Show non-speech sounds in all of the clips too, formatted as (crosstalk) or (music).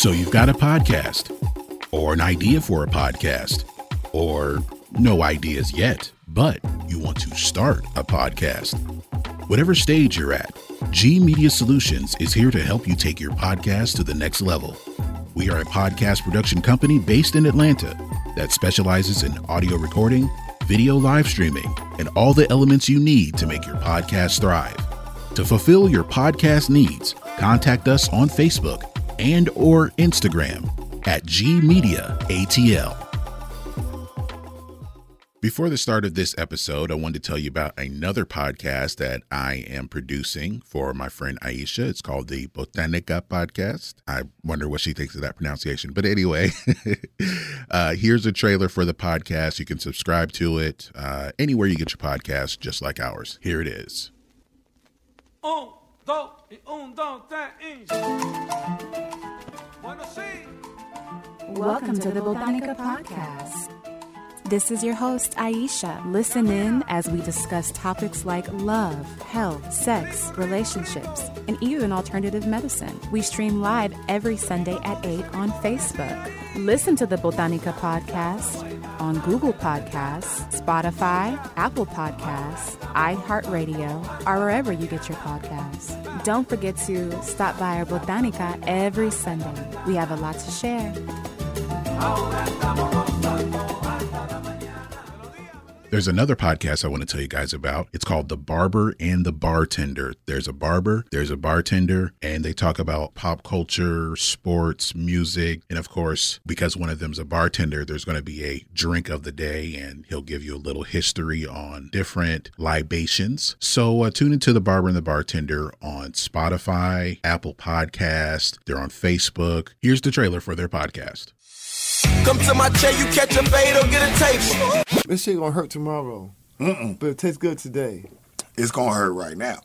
So you've got a podcast, or an idea for a podcast, or no ideas yet, but you want to start a podcast. Whatever stage you're at, G Media Solutions is here to help you take your podcast to the next level. We are a podcast production company based in Atlanta that specializes in audio recording, video live streaming, and all the elements you need to make your podcast thrive. To fulfill your podcast needs, contact us on Facebook and or Instagram at gmediaatl. Before the start of this episode, I wanted to tell you about another podcast that I am producing for my friend Aisha. It's called the Botanica Podcast. I wonder what she thinks of that pronunciation. But anyway, (laughs) uh, here's a trailer for the podcast. You can subscribe to it uh, anywhere you get your podcast, just like ours. Here it is. Un, dos, Welcome to the Botanica Podcast. This is your host, Aisha. Listen in as we discuss topics like love, health, sex, relationships, and even alternative medicine. We stream live every Sunday at 8 on Facebook. Listen to the Botanica Podcast on Google Podcasts, Spotify, Apple Podcasts, iHeartRadio, or wherever you get your podcasts. Don't forget to stop by our Botanica every Sunday. We have a lot to share. There's another podcast I want to tell you guys about. It's called The Barber and the Bartender. There's a barber, there's a bartender, and they talk about pop culture, sports, music, and of course, because one of them's a bartender, there's going to be a drink of the day, and he'll give you a little history on different libations. So uh, tune into The Barber and the Bartender on Spotify, Apple Podcast. They're on Facebook. Here's the trailer for their podcast. Come to my chair, you catch a fade or get a table. This shit gonna hurt tomorrow. Mm-mm. But it tastes good today. It's gonna hurt right now.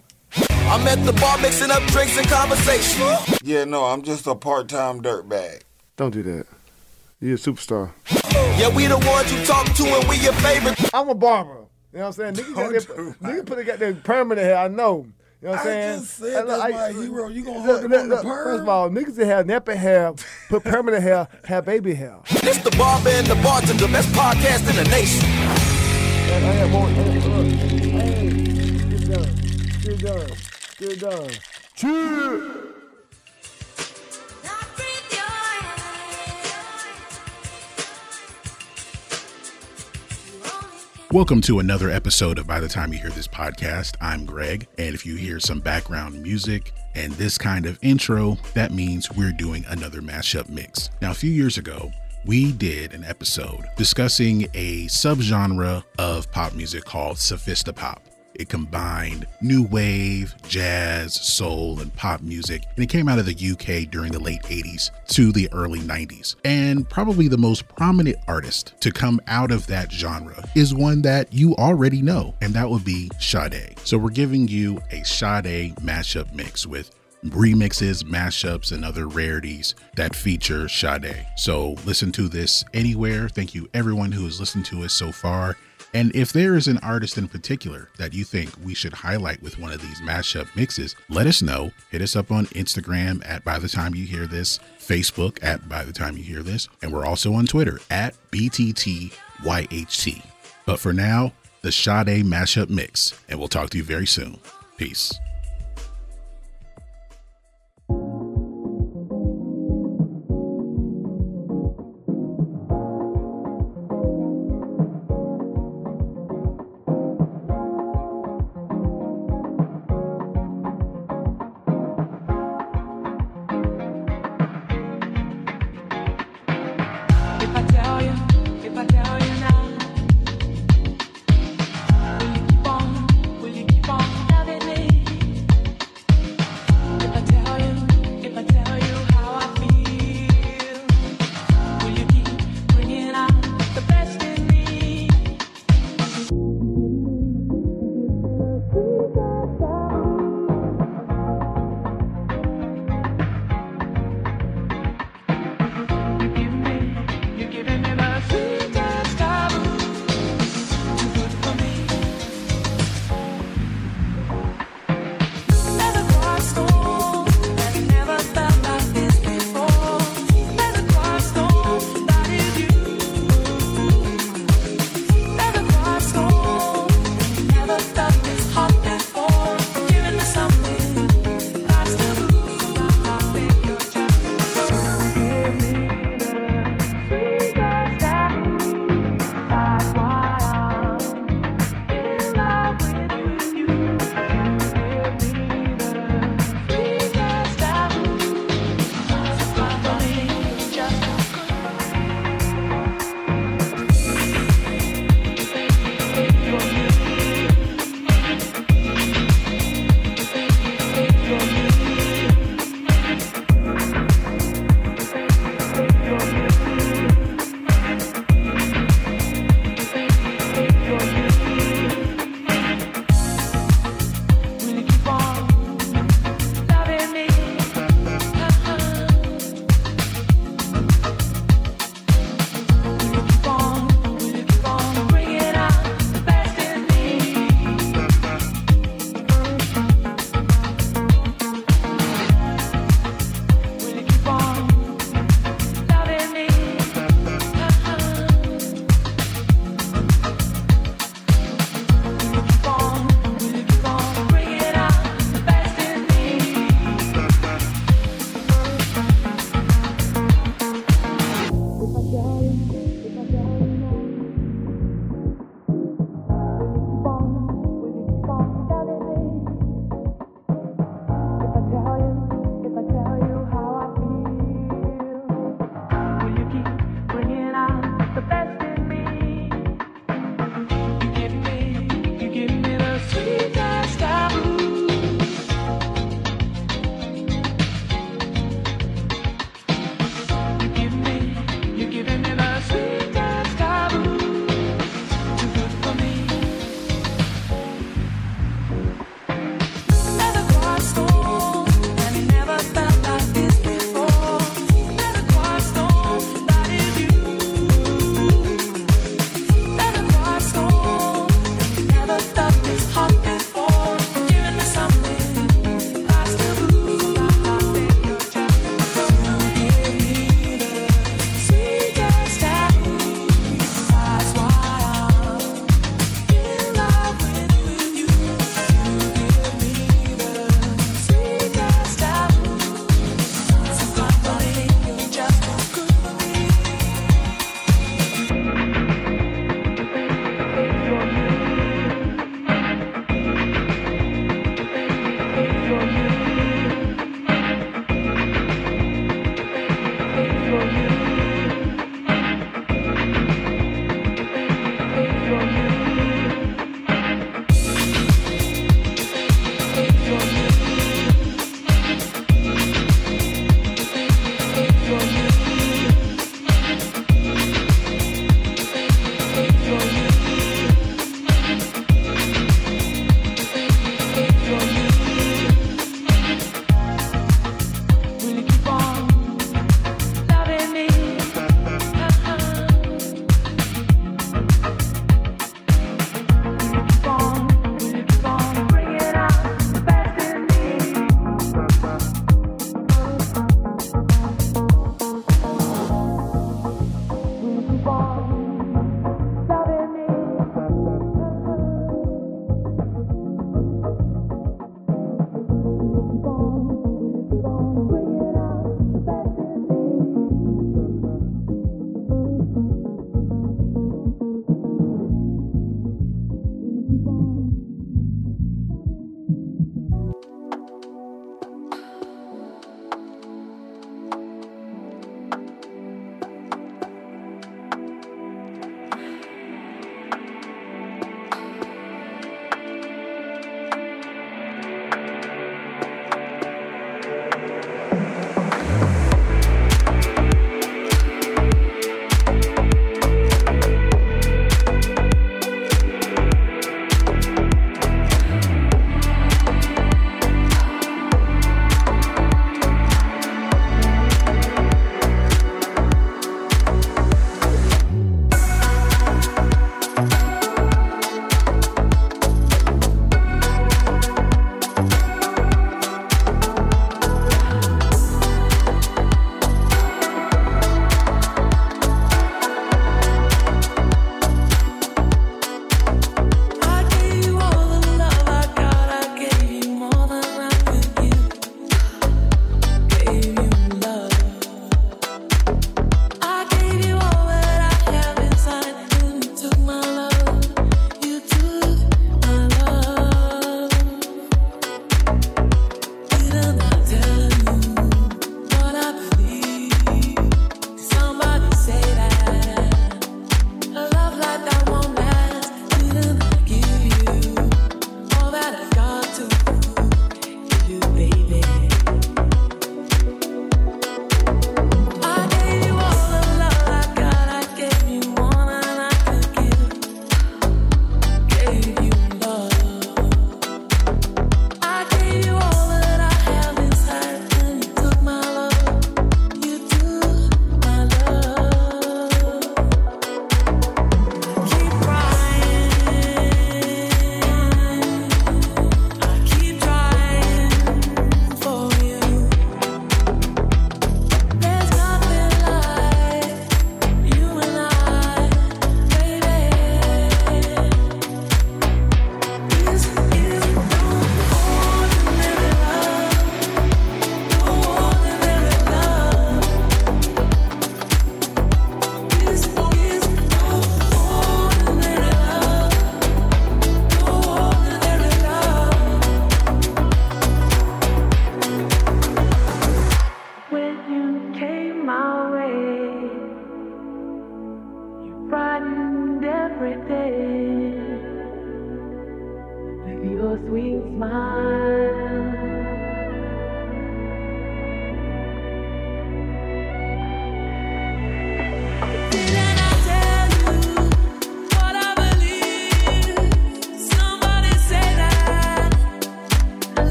I'm at the bar mixing up drinks and conversation. Yeah, no, I'm just a part-time dirtbag. Don't do that. You're a superstar. Yeah, we the ones you talk to and we your favorite. I'm a barber. You know what I'm saying? Niggas got Don't their, nigga put got their permanent hair. I know. You know what I'm I saying? just said Hey, look, that's I- my hero. You gonna look, hold him look, on the perm? First of all, niggas that have nappy hair, put permanent hair, have baby hair. It's the barber and the bartender, the best podcast in the nation. And I have more. Hey, get done. Get done. Get done. Cheer. Welcome to another episode of By the Time You Hear This Podcast. I'm Greg, and if you hear some background music and this kind of intro, that means we're doing another mashup mix. Now, a few years ago, we did an episode discussing a subgenre of pop music called Sophisti-pop. It combined new wave, jazz, soul, and pop music, and it came out of the UK during the late 80s to the early 90s. And probably the most prominent artist to come out of that genre is one that you already know, and that would be Sade. So we're giving you a Sade mashup mix with remixes, mashups, and other rarities that feature Sade. So listen to this anywhere. Thank you everyone who has listened to us so far. And if there is an artist in particular that you think we should highlight with one of these mashup mixes, let us know. Hit us up on Instagram at by the time you hear this, Facebook at by the time you hear this, and we're also on Twitter at BTTYHT. But for now, the Sade mashup mix, and we'll talk to you very soon. Peace.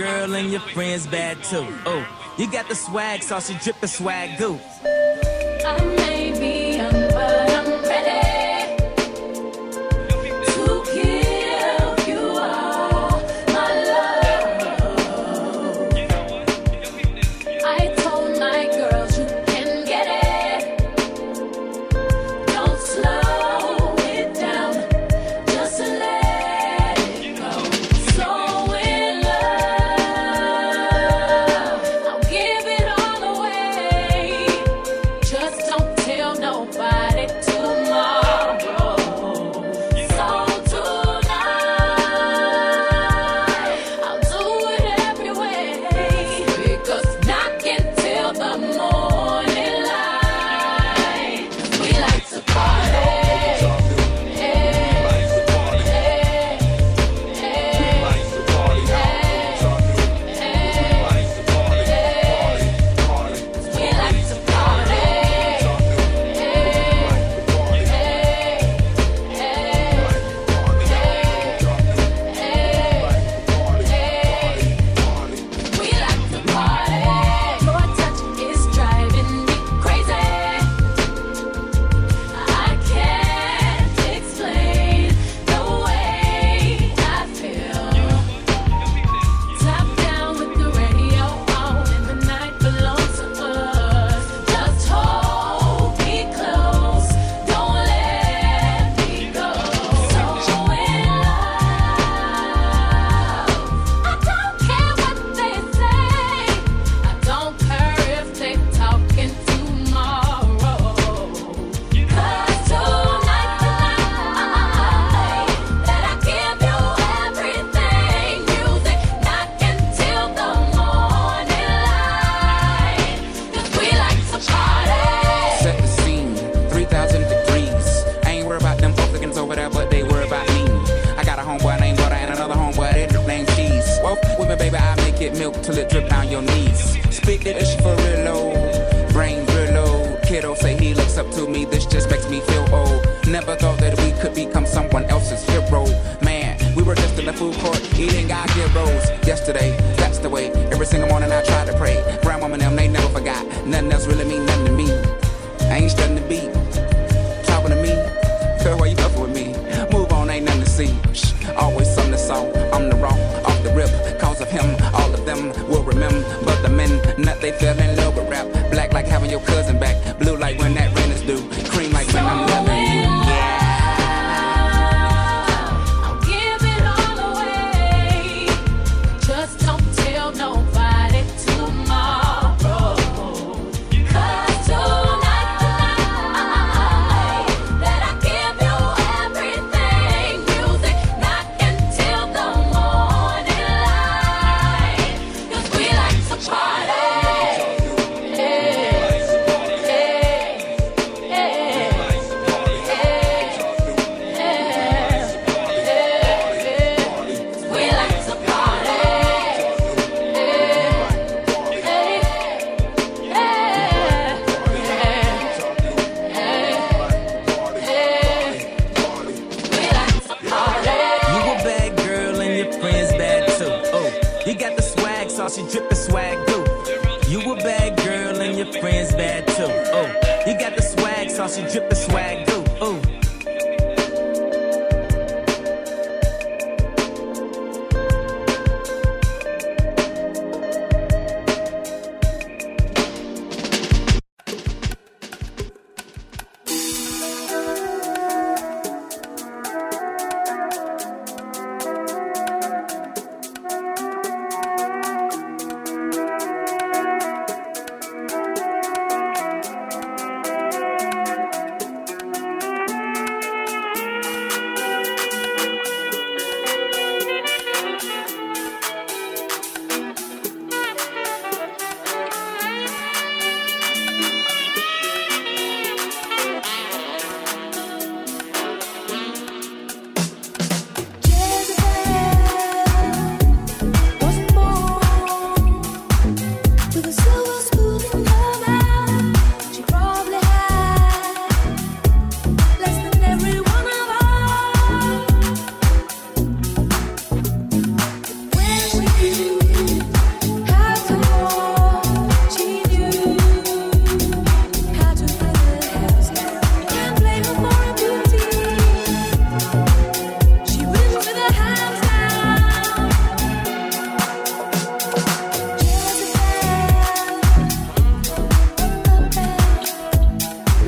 girl and your friends bad too. Oh, you got the swag sauce, you drippin' swag goo.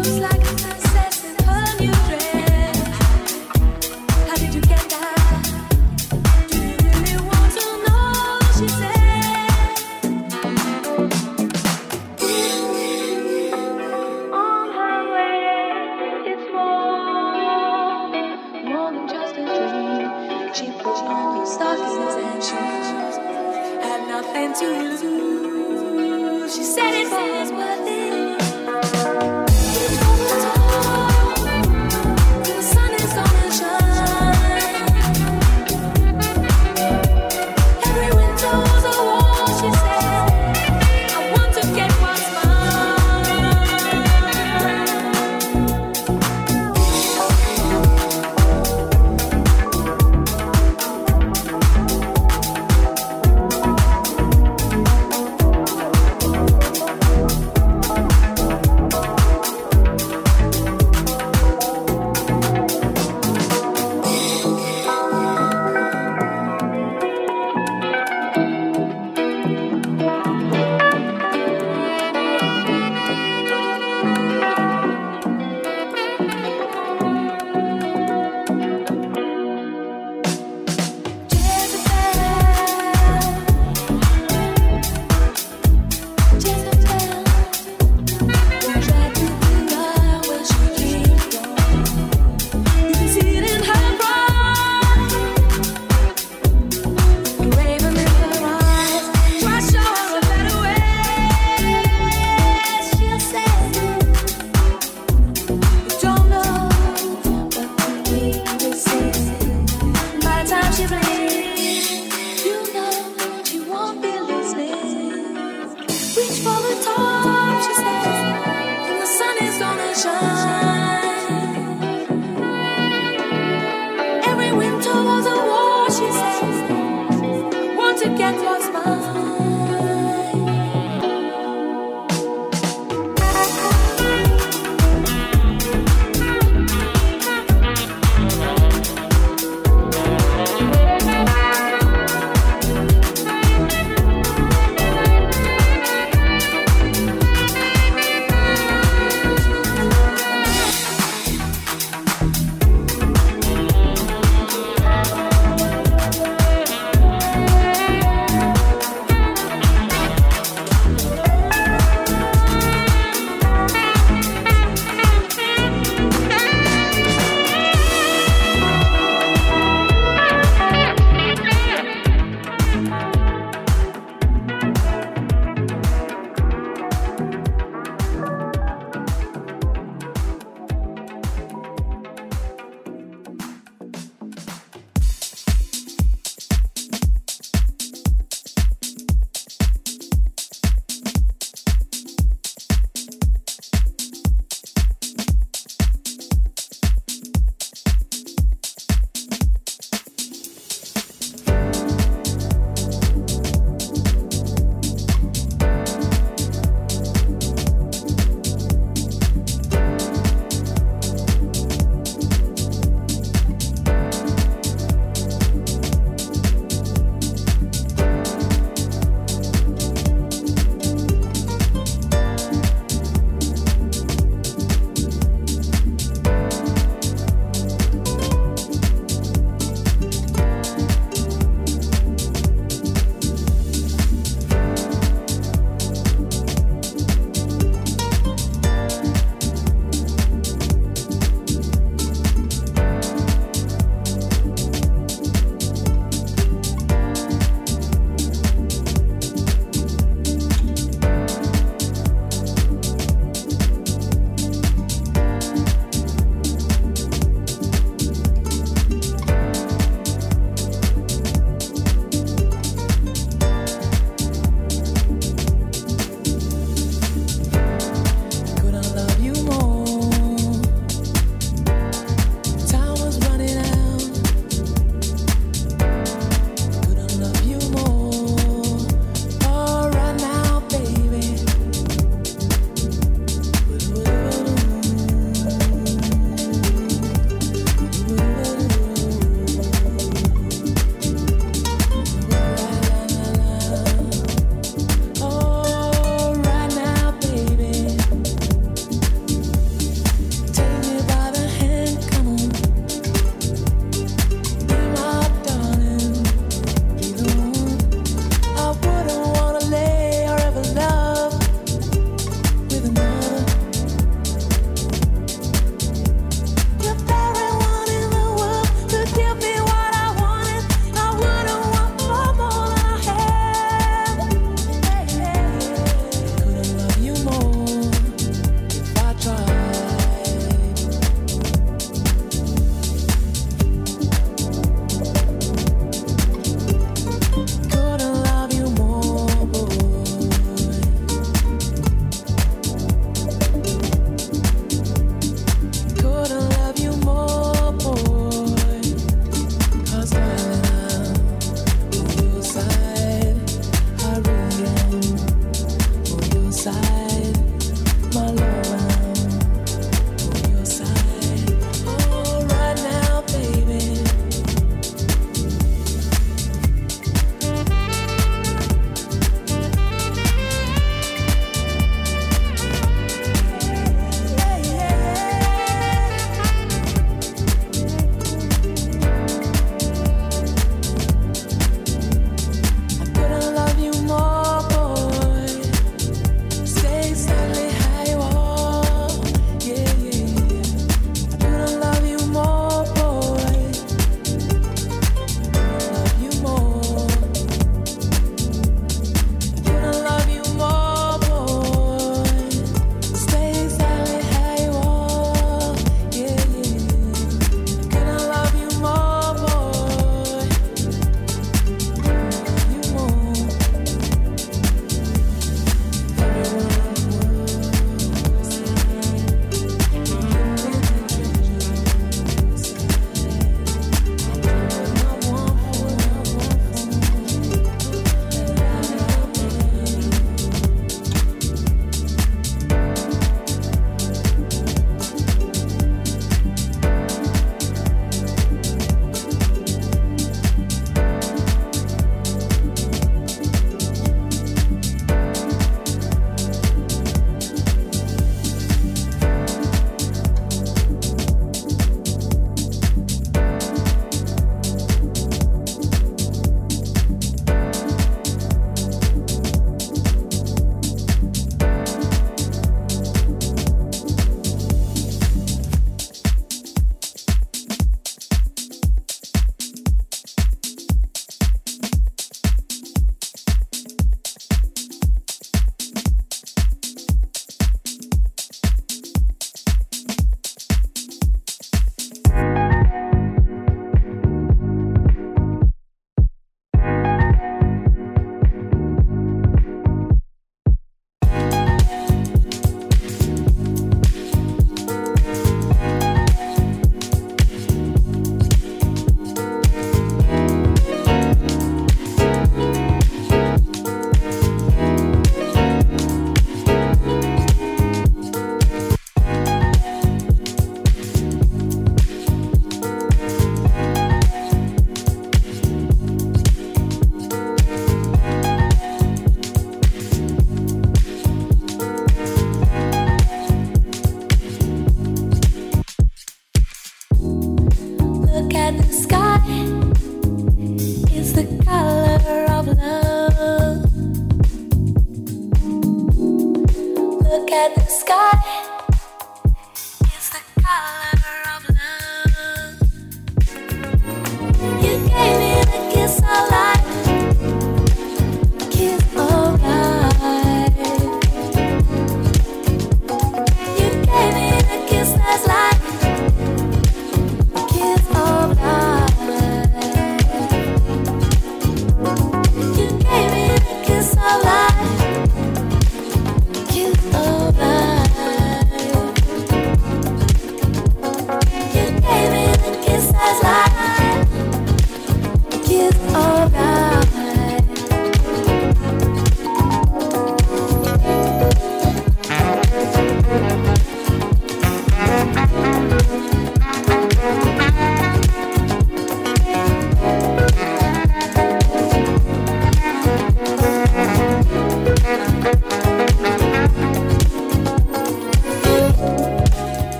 Looks like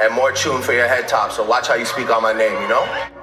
and more tune for your head top. So watch how you speak on my name, you know?